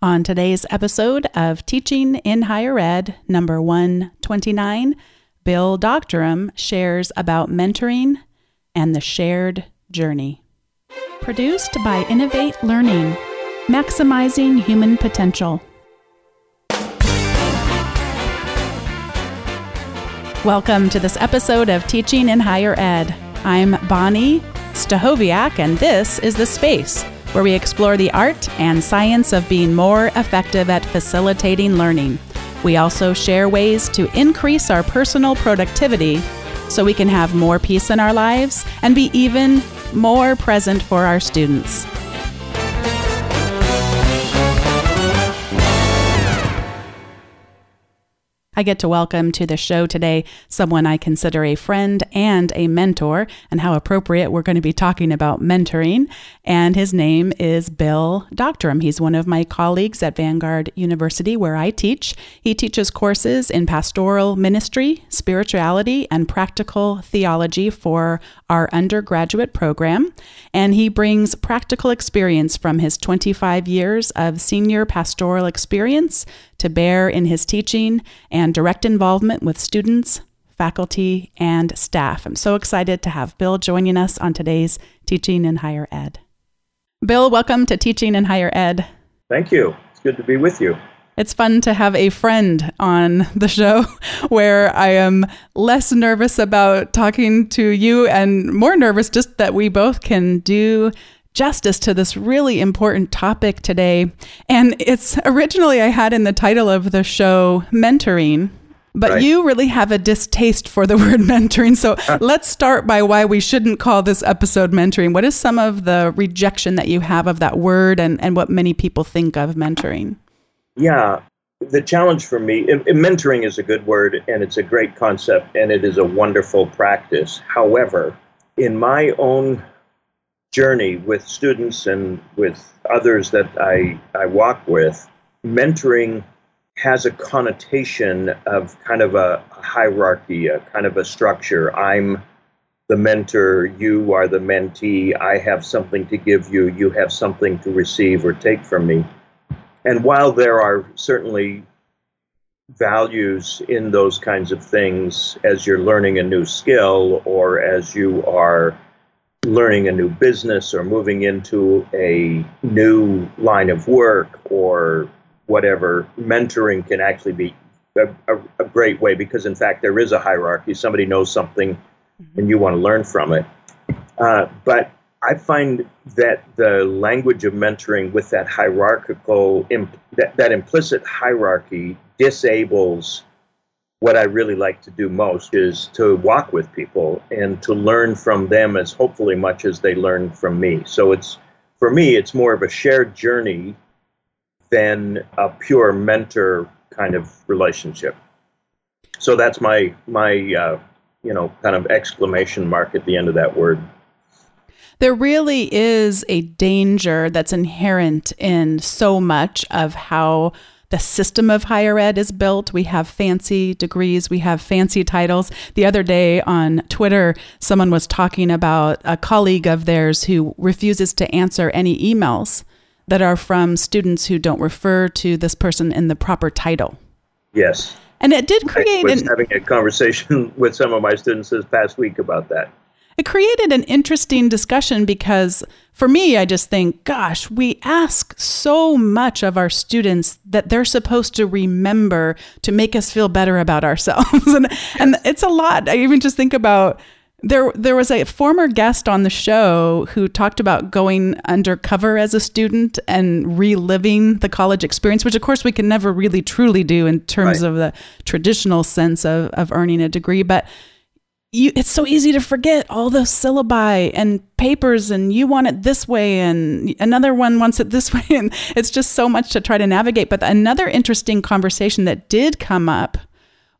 On today's episode of Teaching in Higher Ed, number 129, Bill Dogterom shares about mentoring and the shared journey. Produced by Innovate Learning, maximizing human potential. Welcome to this episode of Teaching in Higher Ed. I'm Bonni Stachowiak, and this is The Space where we explore the art and science of being more effective at facilitating learning. We also share ways to increase our personal productivity so we can have more peace in our lives and be even more present for our students. I get to welcome to the show today someone I consider a friend and a mentor, and how appropriate we're going to be talking about mentoring. And his name is Bill Dogterom. He's one of my colleagues at Vanguard University, where I teach. He teaches courses in pastoral ministry, spirituality, and practical theology for our undergraduate program. And he brings practical experience from his 25 years of senior pastoral experience to bear in his teaching and direct involvement with students, faculty, and staff. I'm so excited to have Bill joining us on today's Teaching in Higher Ed. Bill, welcome to Teaching in Higher Ed. Thank you. It's good to be with you. It's fun to have a friend on the show where I am less nervous about talking to you and more nervous just that we both can do justice to this really important topic today. And it's originally I had in the title of the show mentoring. But right. you really have a distaste for the word mentoring. So uh. let's start by why we shouldn't call this episode mentoring. What is some of the rejection that you have of that word and, and what many people think of mentoring? Yeah, the challenge for me, mentoring is a good word and it's a great concept and it is a wonderful practice. However, in my own journey with students and with others that I, I walk with, mentoring has a connotation of kind of a, hierarchy, a kind of a structure. I'm the mentor, you are the mentee, I have something to give you, you have something to receive or take from me. And while there are certainly values in those kinds of things as you're learning a new skill or as you are learning a new business or moving into a new line of work or whatever, mentoring can actually be a, a, a, great way because, in fact, there is a hierarchy. Somebody knows something and you want to learn from it. Uh, but I find that the language of mentoring with that hierarchical, imp- that, that implicit hierarchy disables what I really like to do most is to walk with people and to learn from them as hopefully much as they learn from me. So it's for me, it's more of a shared journey than a pure mentor kind of relationship. So that's my my uh, you know kind of exclamation mark at the end of that word. There really is a danger that's inherent in so much of how the system of higher ed is built. We have fancy degrees, we have fancy titles. The other day on Twitter, someone was talking about a colleague of theirs who refuses to answer any emails that are from students who don't refer to this person in the proper title. Yes. And it did create. I was an, having a conversation with some of my students this past week about that it created an interesting discussion because for me, I just think, gosh, we ask so much of our students that they're supposed to remember to make us feel better about ourselves. and, yes. and it's a lot. I even just think about there there was a former guest on the show who talked about going undercover as a student and reliving the college experience, which of course we can never really truly do in terms right. of the traditional sense of, of earning a degree. But you it's so easy to forget all those syllabi and papers and you want it this way and another one wants it this way. And it's just so much to try to navigate. But another interesting conversation that did come up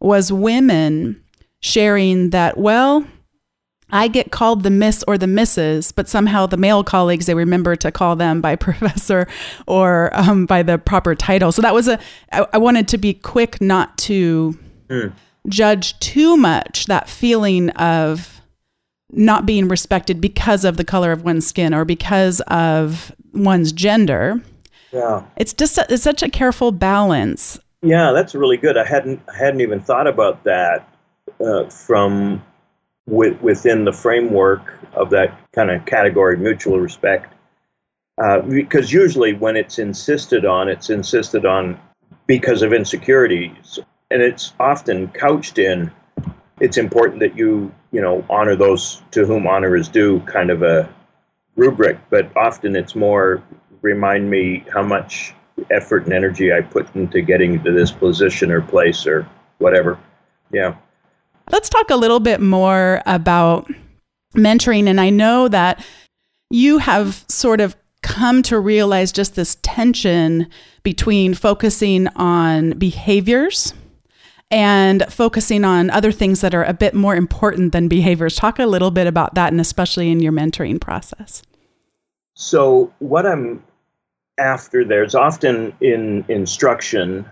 was women sharing that well I get called the miss or the misses, but somehow the male colleagues, they remember to call them by professor or um, by the proper title. So that was a, I, I wanted to be quick not to mm judge too much that feeling of not being respected because of the color of one's skin or because of one's gender. Yeah. It's just a, it's such a careful balance. Yeah, that's really good. I hadn't I hadn't even thought about that uh, from w- within the framework of that kind of category, mutual respect. Uh, because usually when it's insisted on, it's insisted on because of insecurities, and it's often couched in. It's important that you, you know, honor those to whom honor is due, kind of a rubric. But often it's more remind me how much effort and energy I put into getting to this position or place or whatever. Yeah. Let's talk a little bit more about mentoring. And I know that you have sort of come to realize just this tension between focusing on behaviors and focusing on other things that are a bit more important than behaviors. Talk a little bit about that, and especially in your mentoring process. So, what I'm after, there's often in instruction,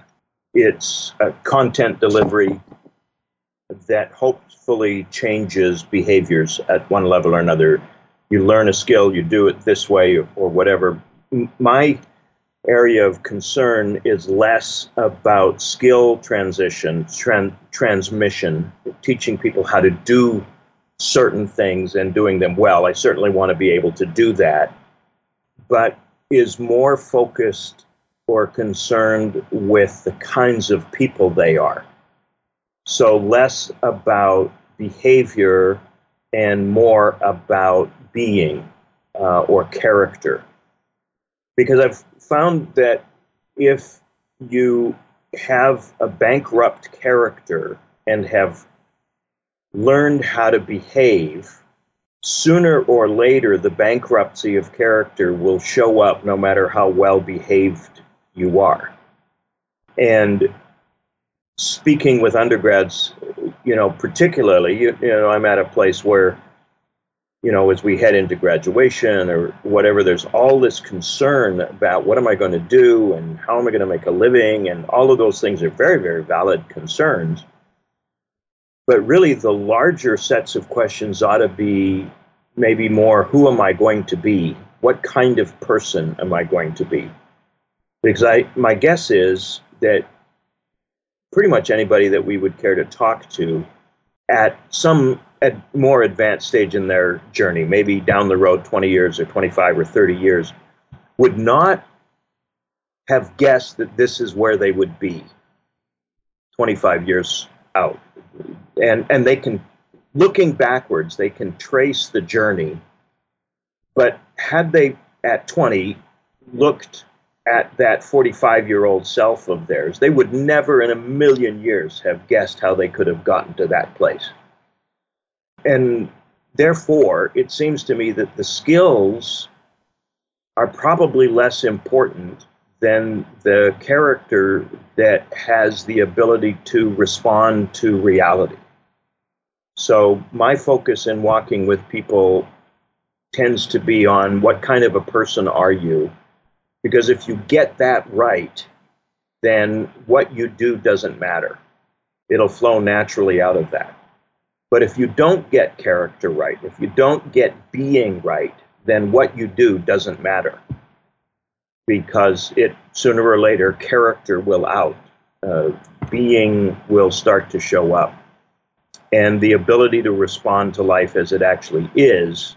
it's a content delivery that hopefully changes behaviors at one level or another. You learn a skill, you do it this way or whatever. My area of concern is less about skill transition, tran- transmission, teaching people how to do certain things and doing them well. I certainly want to be able to do that, but is more focused or concerned with the kinds of people they are. So less about behavior and more about being uh, or character. Because I've found that if you have a bankrupt character and have learned how to behave, sooner or later the bankruptcy of character will show up no matter how well behaved you are. And speaking with undergrads, you know, particularly, you, you know, I'm at a place where, you know, as we head into graduation or whatever, there's all this concern about what am I going to do and how am I going to make a living, and all of those things are very, very valid concerns. But really, the larger sets of questions ought to be maybe more who am I going to be? What kind of person am I going to be? Because I, my guess is that pretty much anybody that we would care to talk to at some at more advanced stage in their journey, maybe down the road 20 years or 25 or 30 years, would not have guessed that this is where they would be 25 years out. And and they can looking backwards, they can trace the journey. But had they at 20 looked at that 45 year old self of theirs, they would never in a million years have guessed how they could have gotten to that place. And therefore, it seems to me that the skills are probably less important than the character that has the ability to respond to reality. So, my focus in walking with people tends to be on what kind of a person are you? Because if you get that right, then what you do doesn't matter. It'll flow naturally out of that. But if you don't get character right, if you don't get being right, then what you do doesn't matter. Because it sooner or later, character will out, uh, being will start to show up. And the ability to respond to life as it actually is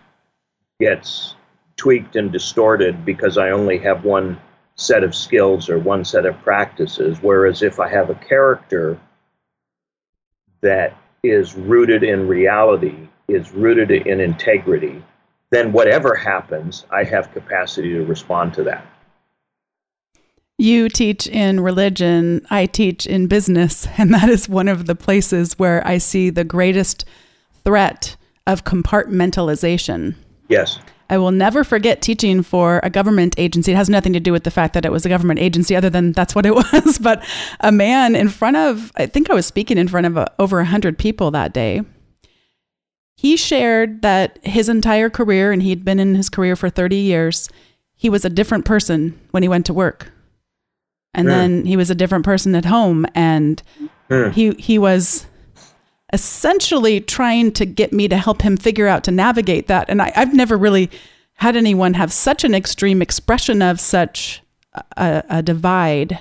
gets tweaked and distorted because I only have one set of skills or one set of practices. Whereas if I have a character that is rooted in reality, is rooted in integrity, then whatever happens, I have capacity to respond to that. You teach in religion, I teach in business, and that is one of the places where I see the greatest threat of compartmentalization. Yes. I will never forget teaching for a government agency. It has nothing to do with the fact that it was a government agency, other than that's what it was. But a man in front of, I think I was speaking in front of a, over 100 people that day. He shared that his entire career, and he'd been in his career for 30 years, he was a different person when he went to work. And mm. then he was a different person at home. And mm. he, he was essentially trying to get me to help him figure out to navigate that. And I, have never really had anyone have such an extreme expression of such a, a divide.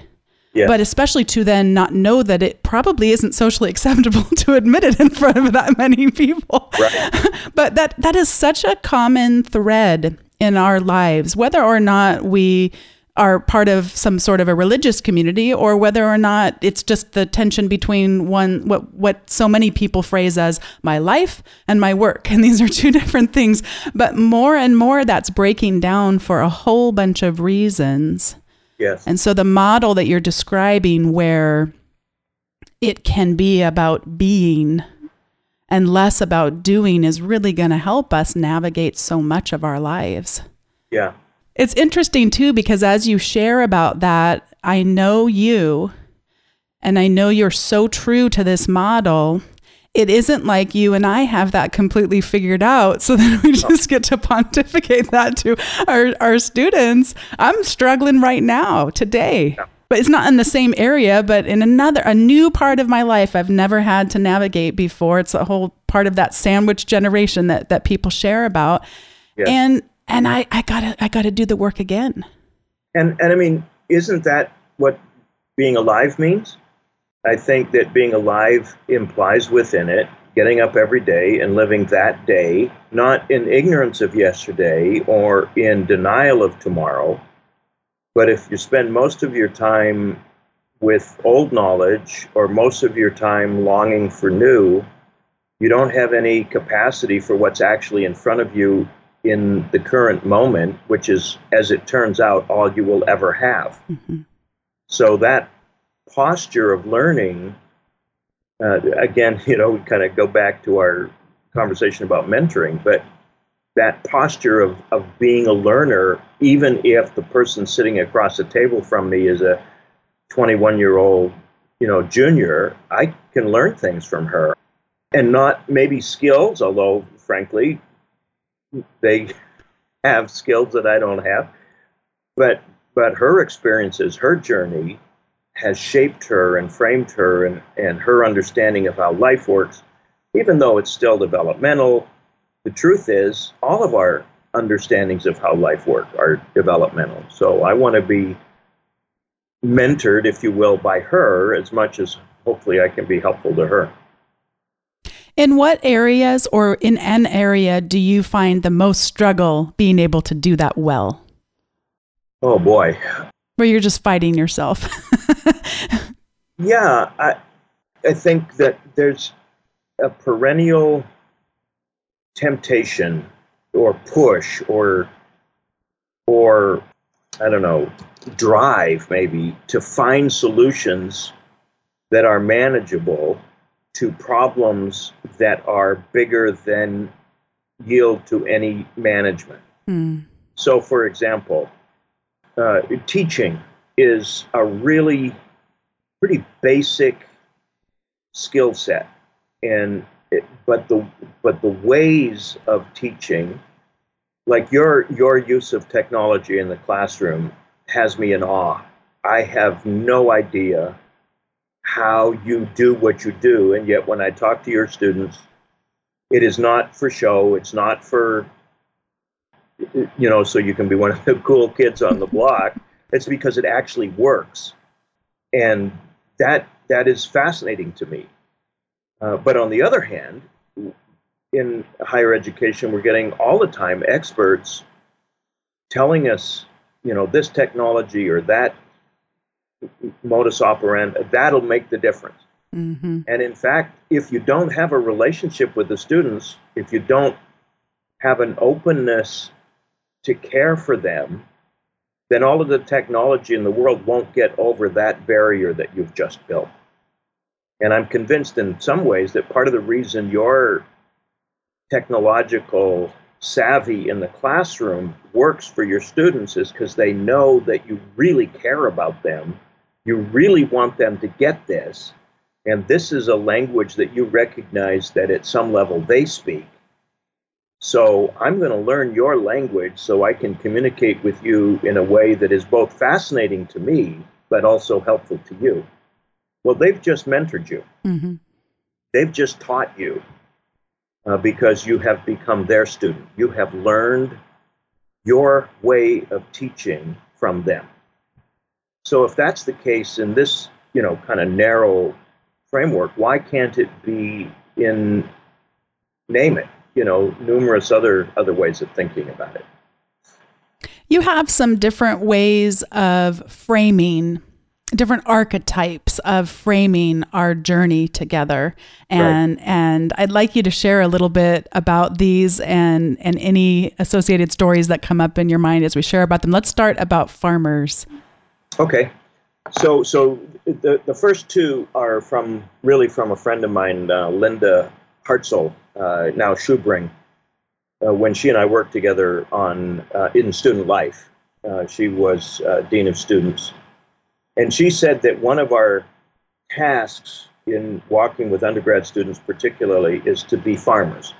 But especially to then not know that it probably isn't socially acceptable to admit it in front of that many people. Right. but that that is such a common thread in our lives, whether or not we are part of some sort of a religious community or whether or not it's just the tension between one what what so many people phrase as my life and my work and these are two different things but more and more that's breaking down for a whole bunch of reasons yes. and so the model that you're describing where it can be about being and less about doing is really going to help us navigate so much of our lives yeah. It's interesting too because as you share about that, I know you and I know you're so true to this model. It isn't like you and I have that completely figured out. So then we just get to pontificate that to our, our students. I'm struggling right now, today. But it's not in the same area, but in another, a new part of my life I've never had to navigate before. It's a whole part of that sandwich generation that, that people share about. And and I, I gotta I gotta do the work again. And and I mean, isn't that what being alive means? I think that being alive implies within it getting up every day and living that day, not in ignorance of yesterday or in denial of tomorrow. But if you spend most of your time with old knowledge or most of your time longing for new, you don't have any capacity for what's actually in front of you in the current moment, which is, as it turns out, all you will ever have. Mm-hmm. So that posture of learning, uh, again, you know, we kind of go back to our conversation about mentoring, but that posture of, of being a learner, even if the person sitting across the table from me is a 21 year old, you know, junior, I can learn things from her. And not maybe skills, although frankly, they have skills that I don't have. But but her experiences, her journey has shaped her and framed her and, and her understanding of how life works, even though it's still developmental. The truth is all of our understandings of how life works are developmental. So I want to be mentored, if you will, by her as much as hopefully I can be helpful to her. In what areas or in an area do you find the most struggle being able to do that well? Oh boy. Where you're just fighting yourself. yeah, I I think that there's a perennial temptation or push or or I don't know, drive maybe to find solutions that are manageable to problems that are bigger than yield to any management. Mm. So, for example, uh, teaching is a really pretty basic skill set, and it, but the but the ways of teaching, like your your use of technology in the classroom, has me in awe. I have no idea how you do what you do. And yet, when I talk to your students, it is not for show. It's not for, you know, so you can be one of the cool kids on the block. It's because it actually works. And that that is fascinating to me. Uh, but on the other hand, in higher education, we're getting all the time experts telling us, you know, this technology or that modus operandi, that'll make the difference. Mm-hmm. And in fact, if you don't have a relationship with the students, if you don't have an openness to care for them, then all of the technology in the world won't get over that barrier that you've just built. And I'm convinced in some ways that part of the reason your technological savvy in the classroom works for your students is because they know that you really care about them you really want them to get this. And this is a language that you recognize that at some level they speak. So I'm going to learn your language so I can communicate with you in a way that is both fascinating to me, but also helpful to you. Well, they've just mentored you. Mm-hmm. They've just taught you uh, because you have become their student. You have learned your way of teaching from them. So if that's the case in this, you know, kind of narrow framework, why can't it be in name it? You know, numerous other other ways of thinking about it. You have some different ways of framing different archetypes of framing our journey together and right. and I'd like you to share a little bit about these and and any associated stories that come up in your mind as we share about them let's start about farmers okay. So so the the first two are from really from a friend of mine uh, Linda Hartzell uh, now Schubring. Uh, when she and I worked together on uh, in student life uh, she was uh, dean of students. And she said that one of our tasks in walking with undergrad students, particularly, is to be farmers.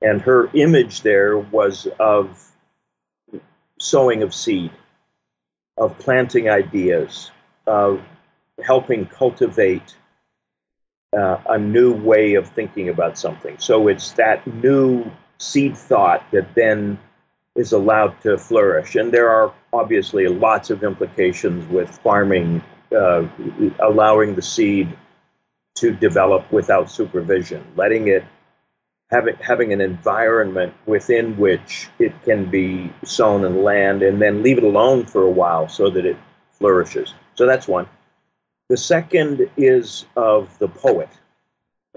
And her image there was of sowing of seed, of planting ideas, of helping cultivate uh, a new way of thinking about something. So it's that new seed thought that then is allowed to flourish. And there are obviously lots of implications with farming, uh, allowing the seed to develop without supervision, letting it having having an environment within which it can be sown and land, and then leave it alone for a while so that it flourishes. So that's one. The second is of the poet.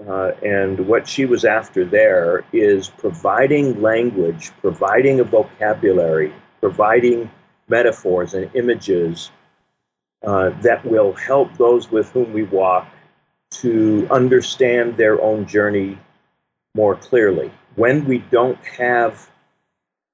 Uh, and what she was after there is providing language, providing a vocabulary, providing metaphors and images uh, that will help those with whom we walk to understand their own journey more clearly. When we don't have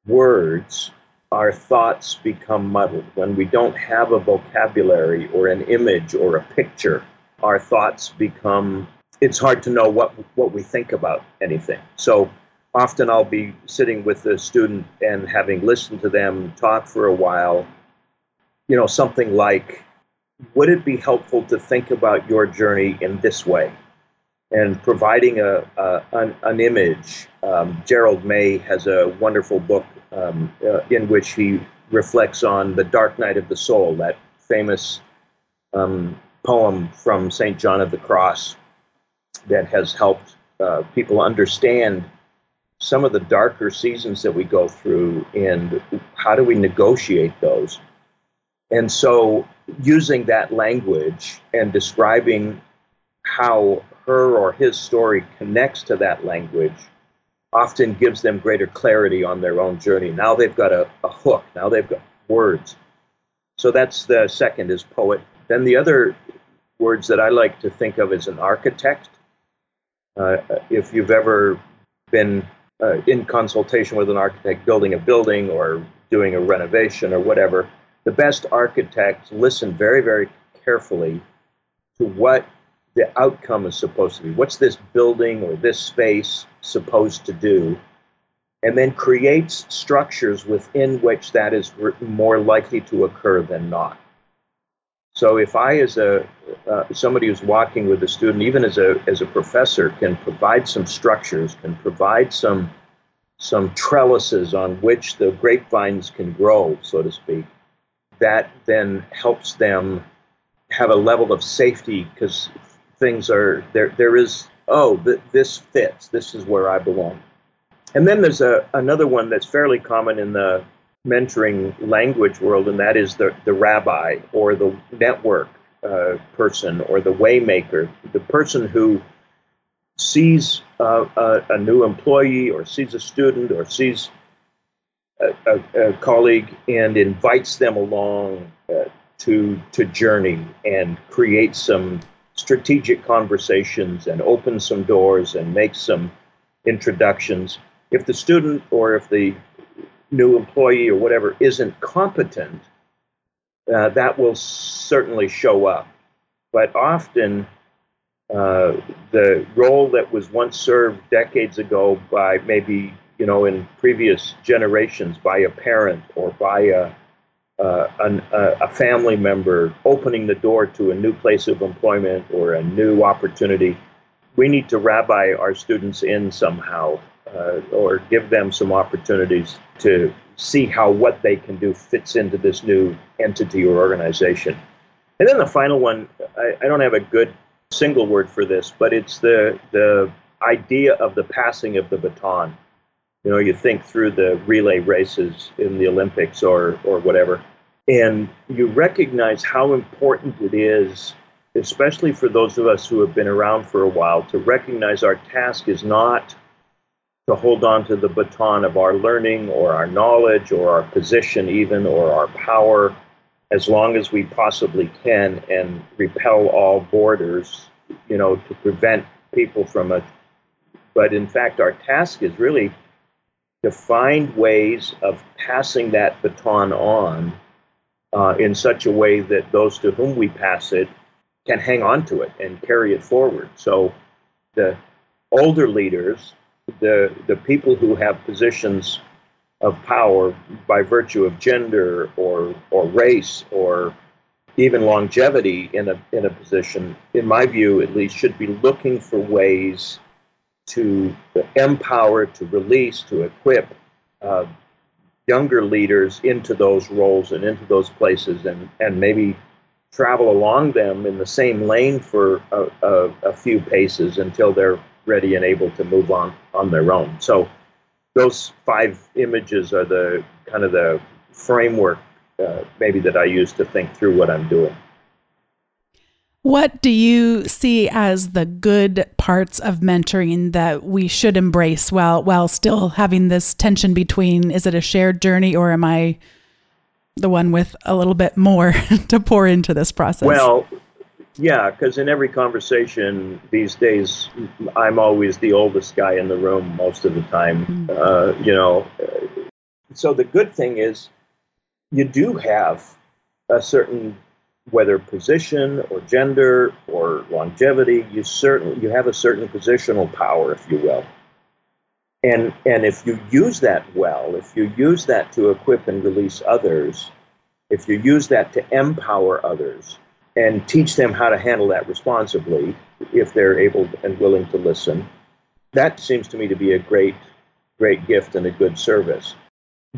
words, our thoughts become muddled. When we don't have a vocabulary or an image or a picture, our thoughts become it's hard to know what what we think about anything. So often I'll be sitting with a student and having listened to them talk for a while, you know, something like, would it be helpful to think about your journey in this way? And providing a, a an, an, image. Um, Gerald May has a wonderful book um, uh, in which he reflects on the dark night of the soul, that famous um, poem from St. John of the Cross, that has helped uh, people understand some of the darker seasons that we go through and how do we negotiate those. And so, using that language and describing how her or his story connects to that language often gives them greater clarity on their own journey. Now they've got a, a hook, now they've got words. So, that's the second is poet. Then the other words that I like to think of as an architect uh, if you've ever been uh, in consultation with an architect building a building or doing a renovation or whatever, the best architects listen very, very carefully to what the outcome is supposed to be. What's this building or this space supposed to do? And then creates structures within which that is more likely to occur than not. So if I, as a uh, somebody who's walking with a student, even as a as a professor, can provide some structures, can provide some some trellises on which the grapevines can grow, so to speak, that then helps them have a level of safety because things are there. There is oh, th- this fits. This is where I belong. And then there's a another one that's fairly common in the mentoring language world, and that is the, the rabbi or the network uh, person or the waymaker, the person who sees uh, a, a, new employee or sees a student or sees a, a, a colleague and invites them along uh, to to journey and create some strategic conversations and open some doors and make some introductions. If the student or if the new employee or whatever isn't competent, uh, that will certainly show up. But often, uh, the role that was once served decades ago by maybe you know in previous generations by a parent or by a uh, an, a family member opening the door to a new place of employment or a new opportunity, we need to rabbi our students in somehow uh, or give them some opportunities to see how what they can do fits into this new entity or organization. And then the final one, I, I don't have a good single word for this, but it's the the idea of the passing of the baton. You know, you think through the relay races in the Olympics or or whatever, and you recognize how important it is, especially for those of us who have been around for a while, to recognize our task is not to hold on to the baton of our learning or our knowledge or our position, even or our power, as long as we possibly can and repel all boarders, you know, to prevent people from it. But in fact, our task is really to find ways of passing that baton on uh, in such a way that those to whom we pass it can hang on to it and carry it forward. So the older leaders the the people who have positions of power by virtue of gender or or race or even longevity in a in a position, in my view at least, should be looking for ways to empower, to release, to equip uh, younger leaders into those roles and into those places, and and maybe travel along them in the same lane for a, a, a few paces until they're ready and able to move on on their own. So those five images are the kind of the framework uh, maybe that I use to think through what I'm doing. What do you see as the good parts of mentoring that we should embrace while while still having this tension between is it a shared journey or am I the one with a little bit more to pour into this process? Well, yeah, because in every conversation these days, I'm always the oldest guy in the room most of the time. Mm-hmm. Uh, you know, so the good thing is you do have a certain whether position or gender or longevity, you certainly you have a certain positional power, if you will. And and if you use that well, if you use that to equip and release others, if you use that to empower others, and teach them how to handle that responsibly if they're able and willing to listen. That seems to me to be a great, great gift and a good service.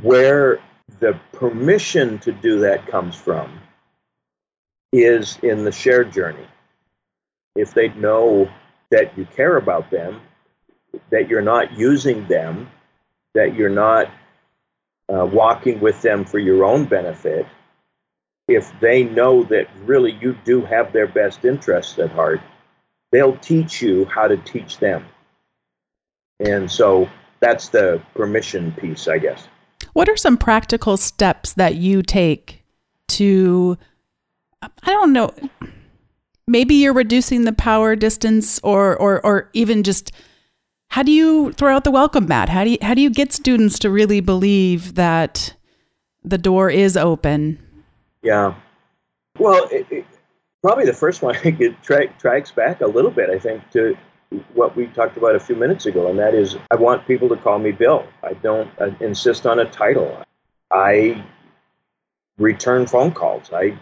Where the permission to do that comes from is in the shared journey. If they know that you care about them, that you're not using them, that you're not uh, walking with them for your own benefit, if they know that really you do have their best interests at heart, they'll teach you how to teach them. And so that's the permission piece, I guess. What are some practical steps that you take to, I don't know, maybe you're reducing the power distance or, or, or even just how do you throw out the welcome mat? How do you, how do you get students to really believe that the door is open yeah. Well, it, it, probably the first one it tra- tracks back a little bit, I think, to what we talked about a few minutes ago, and that is I want people to call me Bill. I don't insist on a title. I return phone calls. I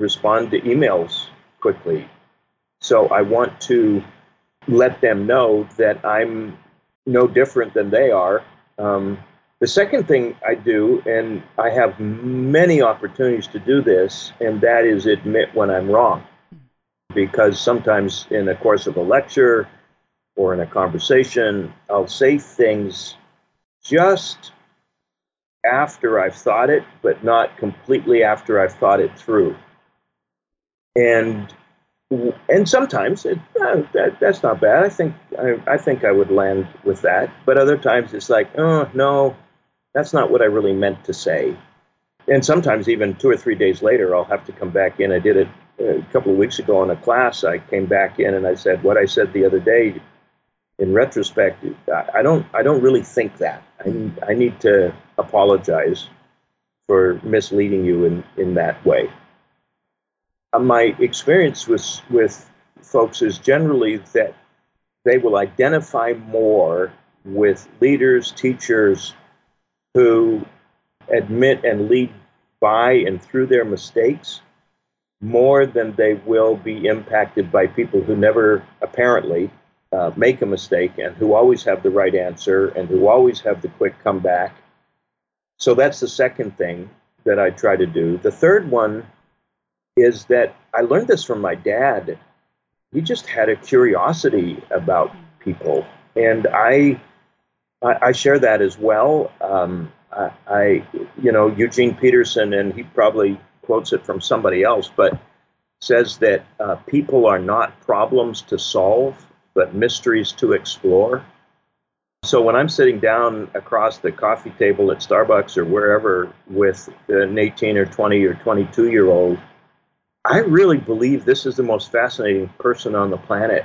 respond to emails quickly. So I want to let them know that I'm no different than they are. Um, the second thing I do, and I have many opportunities to do this, and that is admit when I'm wrong. Because sometimes in the course of a lecture or in a conversation, I'll say things just after I've thought it, but not completely after I've thought it through. And and sometimes it, uh, that, that's not bad. I think I, I think I would land with that. But other times it's like, oh no, that's not what I really meant to say. And sometimes even two or three days later, I'll have to come back in. I did it a couple of weeks ago in a class. I came back in and I said, what I said the other day, in retrospect, I don't, I don't really think that. I, I need to apologize for misleading you in, in that way. Uh, my experience with, with folks is generally that they will identify more with leaders, teachers, who admit and lead by and through their mistakes more than they will be impacted by people who never apparently uh, make a mistake and who always have the right answer and who always have the quick comeback. So that's the second thing that I try to do. The third one is that I learned this from my dad. He just had a curiosity about people, and I I, I share that as well. Um, I, I, you know, Eugene Peterson, and he probably quotes it from somebody else, but says that uh, people are not problems to solve, but mysteries to explore. So when I'm sitting down across the coffee table at Starbucks or wherever with an 18 or 20 or 22 year old, I really believe this is the most fascinating person on the planet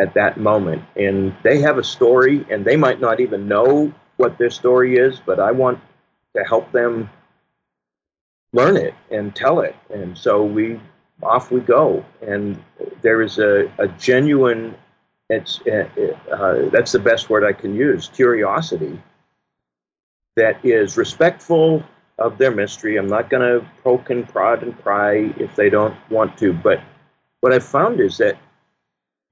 at that moment. And they have a story, and they might not even know what their story is, but I want to help them learn it and tell it. And so we off we go. And there is a, a genuine, it's uh, uh, that's the best word I can use, curiosity that is respectful of their mystery. I'm not going to poke and prod and pry if they don't want to. But what I've found is that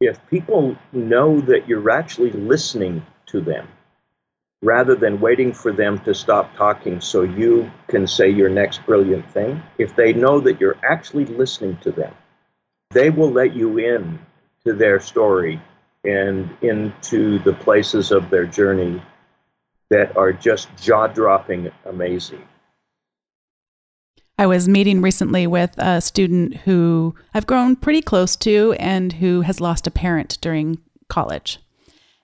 if people know that you're actually listening to them, rather than waiting for them to stop talking so you can say your next brilliant thing, if they know that you're actually listening to them, they will let you in to their story and into the places of their journey that are just jaw dropping amazing. I was meeting recently with a student who I've grown pretty close to and who has lost a parent during college.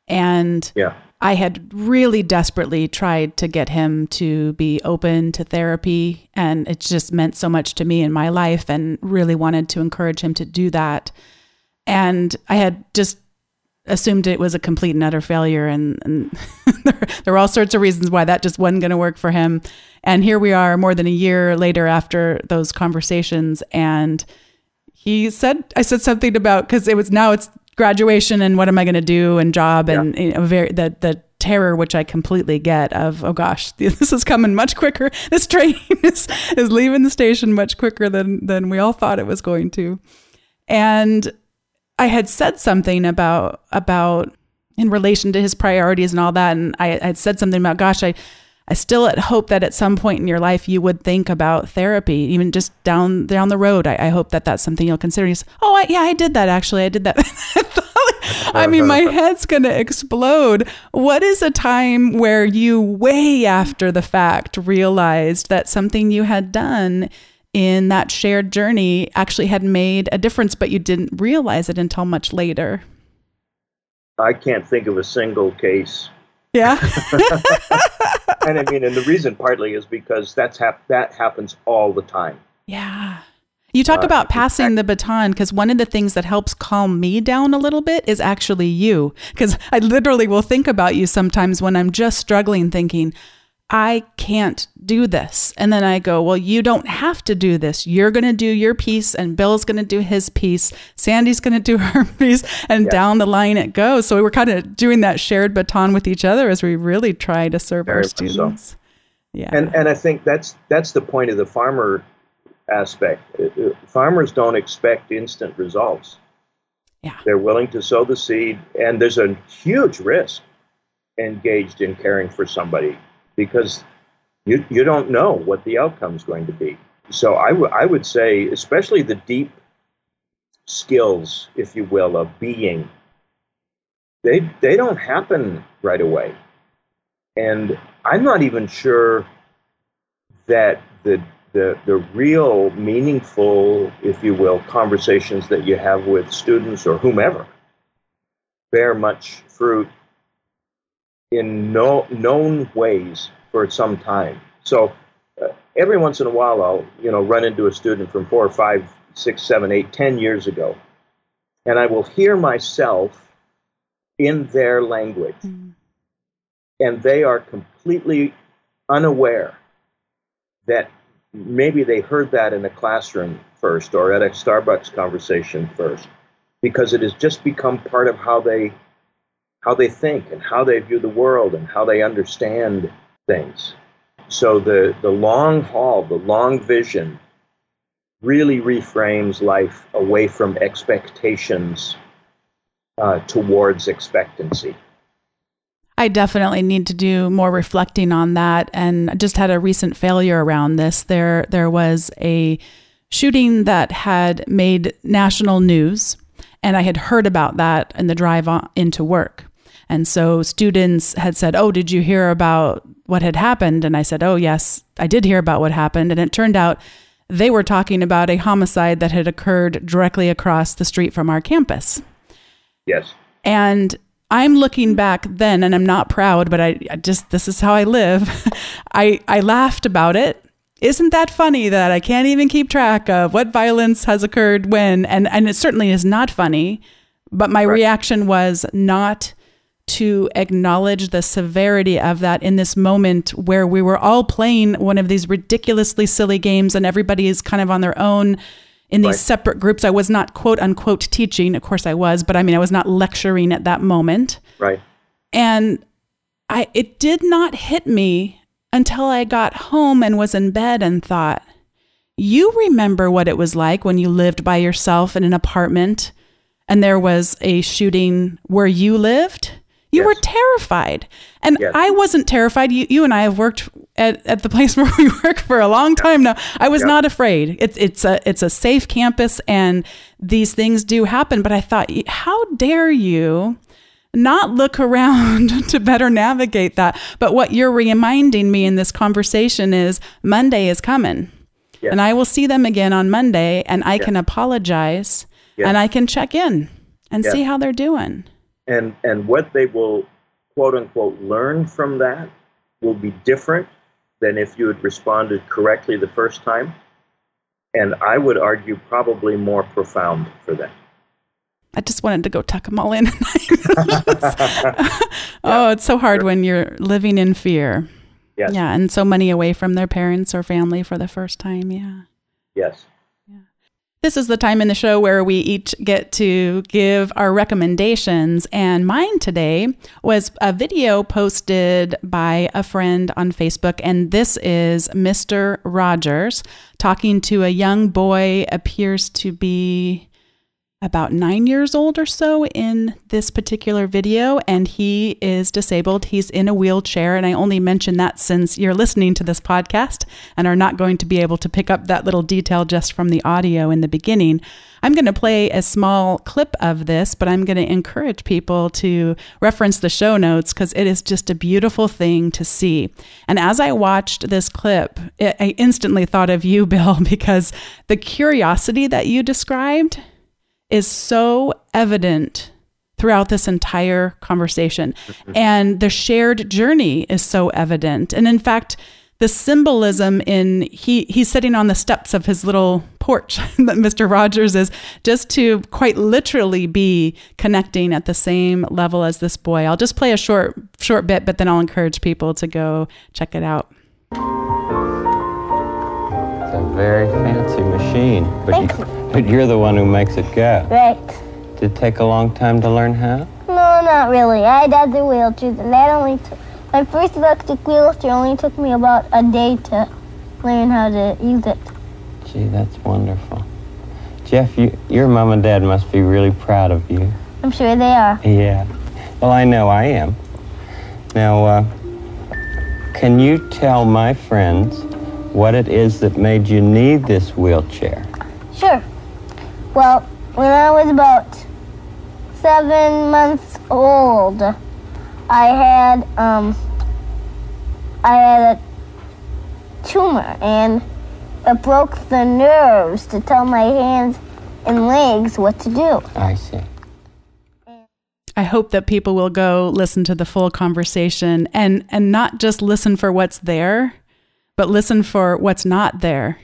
And yeah. I had really desperately tried to get him to be open to therapy, and it just meant so much to me in my life, and really wanted to encourage him to do that. And I had just assumed it was a complete and utter failure, and, and there, there were all sorts of reasons why that just wasn't going to work for him. And here we are, more than a year later after those conversations, and he said, I said something about because it was now it's graduation and what am I going to do and job and yeah. you know, very the the terror which I completely get of oh gosh this is coming much quicker this train is is leaving the station much quicker than than we all thought it was going to and I had said something about about in relation to his priorities and all that and I, I had said something about gosh I I still hope that at some point in your life you would think about therapy, even just down down the road. I, I hope that that's something you'll consider. He's, oh, I, yeah, I did that actually. I did that. I mean, my head's gonna explode. What is a time where you, way after the fact, realized that something you had done in that shared journey actually had made a difference, but you didn't realize it until much later? I can't think of a single case yeah. and I mean, and the reason partly is because that's hap- that happens all the time. Yeah. You talk uh, about passing the baton because one of the things that helps calm me down a little bit is actually you. Because I literally will think about you sometimes when I'm just struggling, thinking, I can't do this. And then I go, Well, you don't have to do this. You're going to do your piece, and Bill's going to do his piece. Sandy's going to do her piece, and yeah. down the line it goes. So we're kind of doing that shared baton with each other as we really try to serve Very our students. So. Yeah. And, and I think that's, that's the point of the farmer aspect. Uh, uh, farmers don't expect instant results. Yeah. They're willing to sow the seed, and there's a huge risk engaged in caring for somebody because you, you don't know what the outcome is going to be. So I, w- I would say, especially the deep skills, if you will, of being, they, they don't happen right away. And I'm not even sure that the, the, the real meaningful, if you will, conversations that you have with students or whomever bear much fruit in no, known ways for some time. So uh, every once in a while, I'll you know run into a student from four, five, six, seven, eight, ten years ago, and I will hear myself in their language, mm. and they are completely unaware that maybe they heard that in a classroom first or at a Starbucks conversation first, because it has just become part of how they how they think and how they view the world and how they understand things. So the, the long haul, the long vision, really reframes life away from expectations uh, towards expectancy. I definitely need to do more reflecting on that, and I just had a recent failure around this. There, there was a shooting that had made national news. And I had heard about that in the drive on, into work. And so students had said, Oh, did you hear about what had happened? And I said, Oh, yes, I did hear about what happened. And it turned out they were talking about a homicide that had occurred directly across the street from our campus. Yes. And I'm looking back then, and I'm not proud, but I, I just, this is how I live. I, I laughed about it. Isn't that funny that I can't even keep track of what violence has occurred when? And, and it certainly is not funny, but my right. reaction was not to acknowledge the severity of that in this moment where we were all playing one of these ridiculously silly games and everybody is kind of on their own in these right. separate groups. I was not quote unquote teaching. Of course I was, but I mean I was not lecturing at that moment. Right. And I it did not hit me until I got home and was in bed and thought, you remember what it was like when you lived by yourself in an apartment and there was a shooting where you lived? You yes. were terrified. And yes. I wasn't terrified. You, you and I have worked at, at the place where we work for a long time now. I was yep. not afraid. It's it's a it's a safe campus and these things do happen. But I thought, how dare you not look around to better navigate that? But what you're reminding me in this conversation is Monday is coming. Yes. And I will see them again on Monday and I can apologize and I can check in and see how they're doing and and what they will quote unquote learn from that will be different than if you had responded correctly the first time and i would argue probably more profound for them I just wanted to go tuck them all in. oh, it's so hard when you're living in fear. Yes. Yeah, and so many away from their parents or family for the first time. Yeah. Yes. This is the time in the show where we each get to give our recommendations. And mine today was a video posted by a friend on Facebook. And this is Mr. Rogers talking to a young boy, appears to be about nine years old or so in this particular video, and he is disabled. He's in a wheelchair. And I only mention that since you're listening to this podcast and are not going to be able to pick up that little detail just from the audio in the beginning. I'm going to play a small clip of this, but I'm going to encourage people to reference the show notes because it is just a beautiful thing to see. And as I watched this clip, it, I instantly thought of you, Bill, because the curiosity that you described is so evident throughout this entire conversation. Mm-hmm. And the shared journey is so evident. And in fact, the symbolism in he he's sitting on the steps of his little porch that Mr. Rogers is just to quite literally be connecting at the same level as this boy. I'll just play a short short bit, but then I'll encourage people to go check it out. It's a very fancy machine. But Thank you. But you're the one who makes it go. Right. Did it take a long time to learn how? No, not really. I had other wheelchairs, and that only took. My first electric wheelchair only took me about a day to learn how to use it. Gee, that's wonderful. Jeff, you, your mom and dad must be really proud of you. I'm sure they are. Yeah. Well, I know I am. Now, uh, can you tell my friends what it is that made you need this wheelchair? Sure. Well, when I was about seven months old, I had um, I had a tumor, and it broke the nerves to tell my hands and legs what to do. I see. I hope that people will go listen to the full conversation and and not just listen for what's there, but listen for what's not there.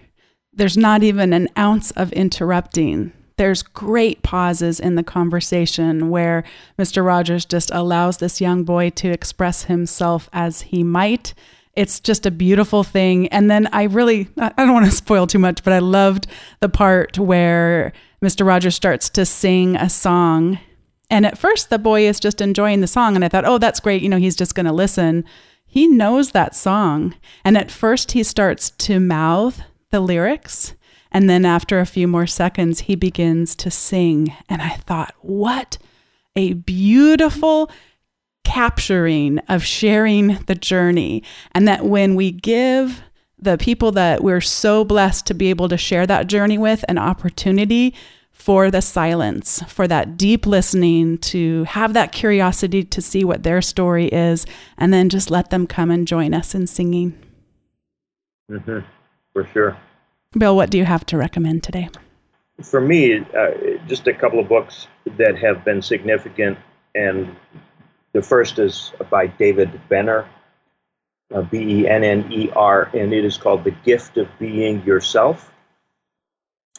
There's not even an ounce of interrupting there's great pauses in the conversation where Mr. Rogers just allows this young boy to express himself as he might. It's just a beautiful thing. And then I really, I don't want to spoil too much, but I loved the part where Mr. Rogers starts to sing a song. And at first, the boy is just enjoying the song. And I thought, oh, that's great. You know, he's just going to listen. He knows that song. And at first, he starts to mouth the lyrics. And then after a few more seconds, he begins to sing. And I thought, what a beautiful capturing of sharing the journey. And that when we give the people that we're so blessed to be able to share that journey with an opportunity for the silence, for that deep listening, to have that curiosity to see what their story is, and then just let them come and join us in singing. Mm-hmm. For sure. Bill, what do you have to recommend today? For me, uh, just a couple of books that have been significant, and the first is by David Benner, uh, B E N N E R, and it is called The Gift of Being Yourself.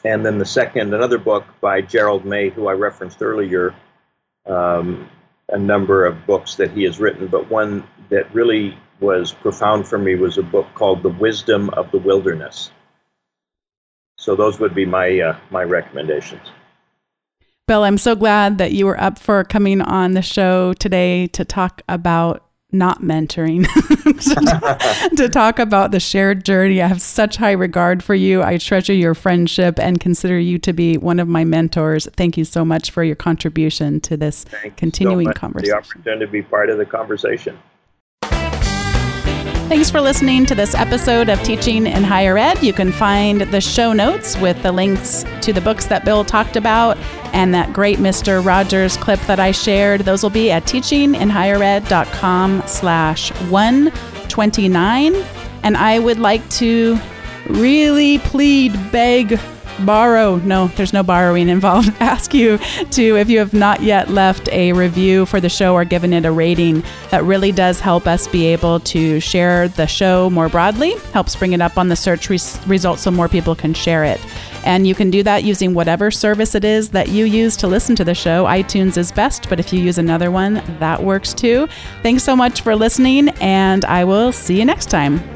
And then the second, another book by Gerald May, who I referenced earlier, um, a number of books that he has written, but one that really was profound for me was a book called The Wisdom of the Wilderness. So those would be my uh, my recommendations. Bill, I'm so glad that you were up for coming on the show today to talk about not mentoring, to talk about the shared journey. I have such high regard for you. I treasure your friendship and consider you to be one of my mentors. Thank you so much for your contribution to this Thanks continuing so conversation. The opportunity to be part of the conversation. Thanks for listening to this episode of Teaching in Higher Ed. You can find the show notes with the links to the books that Bill talked about and that great Mr. Rogers clip that I shared. Those will be at teachinginhighered.com slash 129. And I would like to really plead, beg, borrow no there's no borrowing involved. Ask you to if you have not yet left a review for the show or given it a rating that really does help us be able to share the show more broadly helps bring it up on the search res- results so more people can share it. And you can do that using whatever service it is that you use to listen to the show. itunes is best but if you use another one that works too. Thanks so much for listening and i will see you next time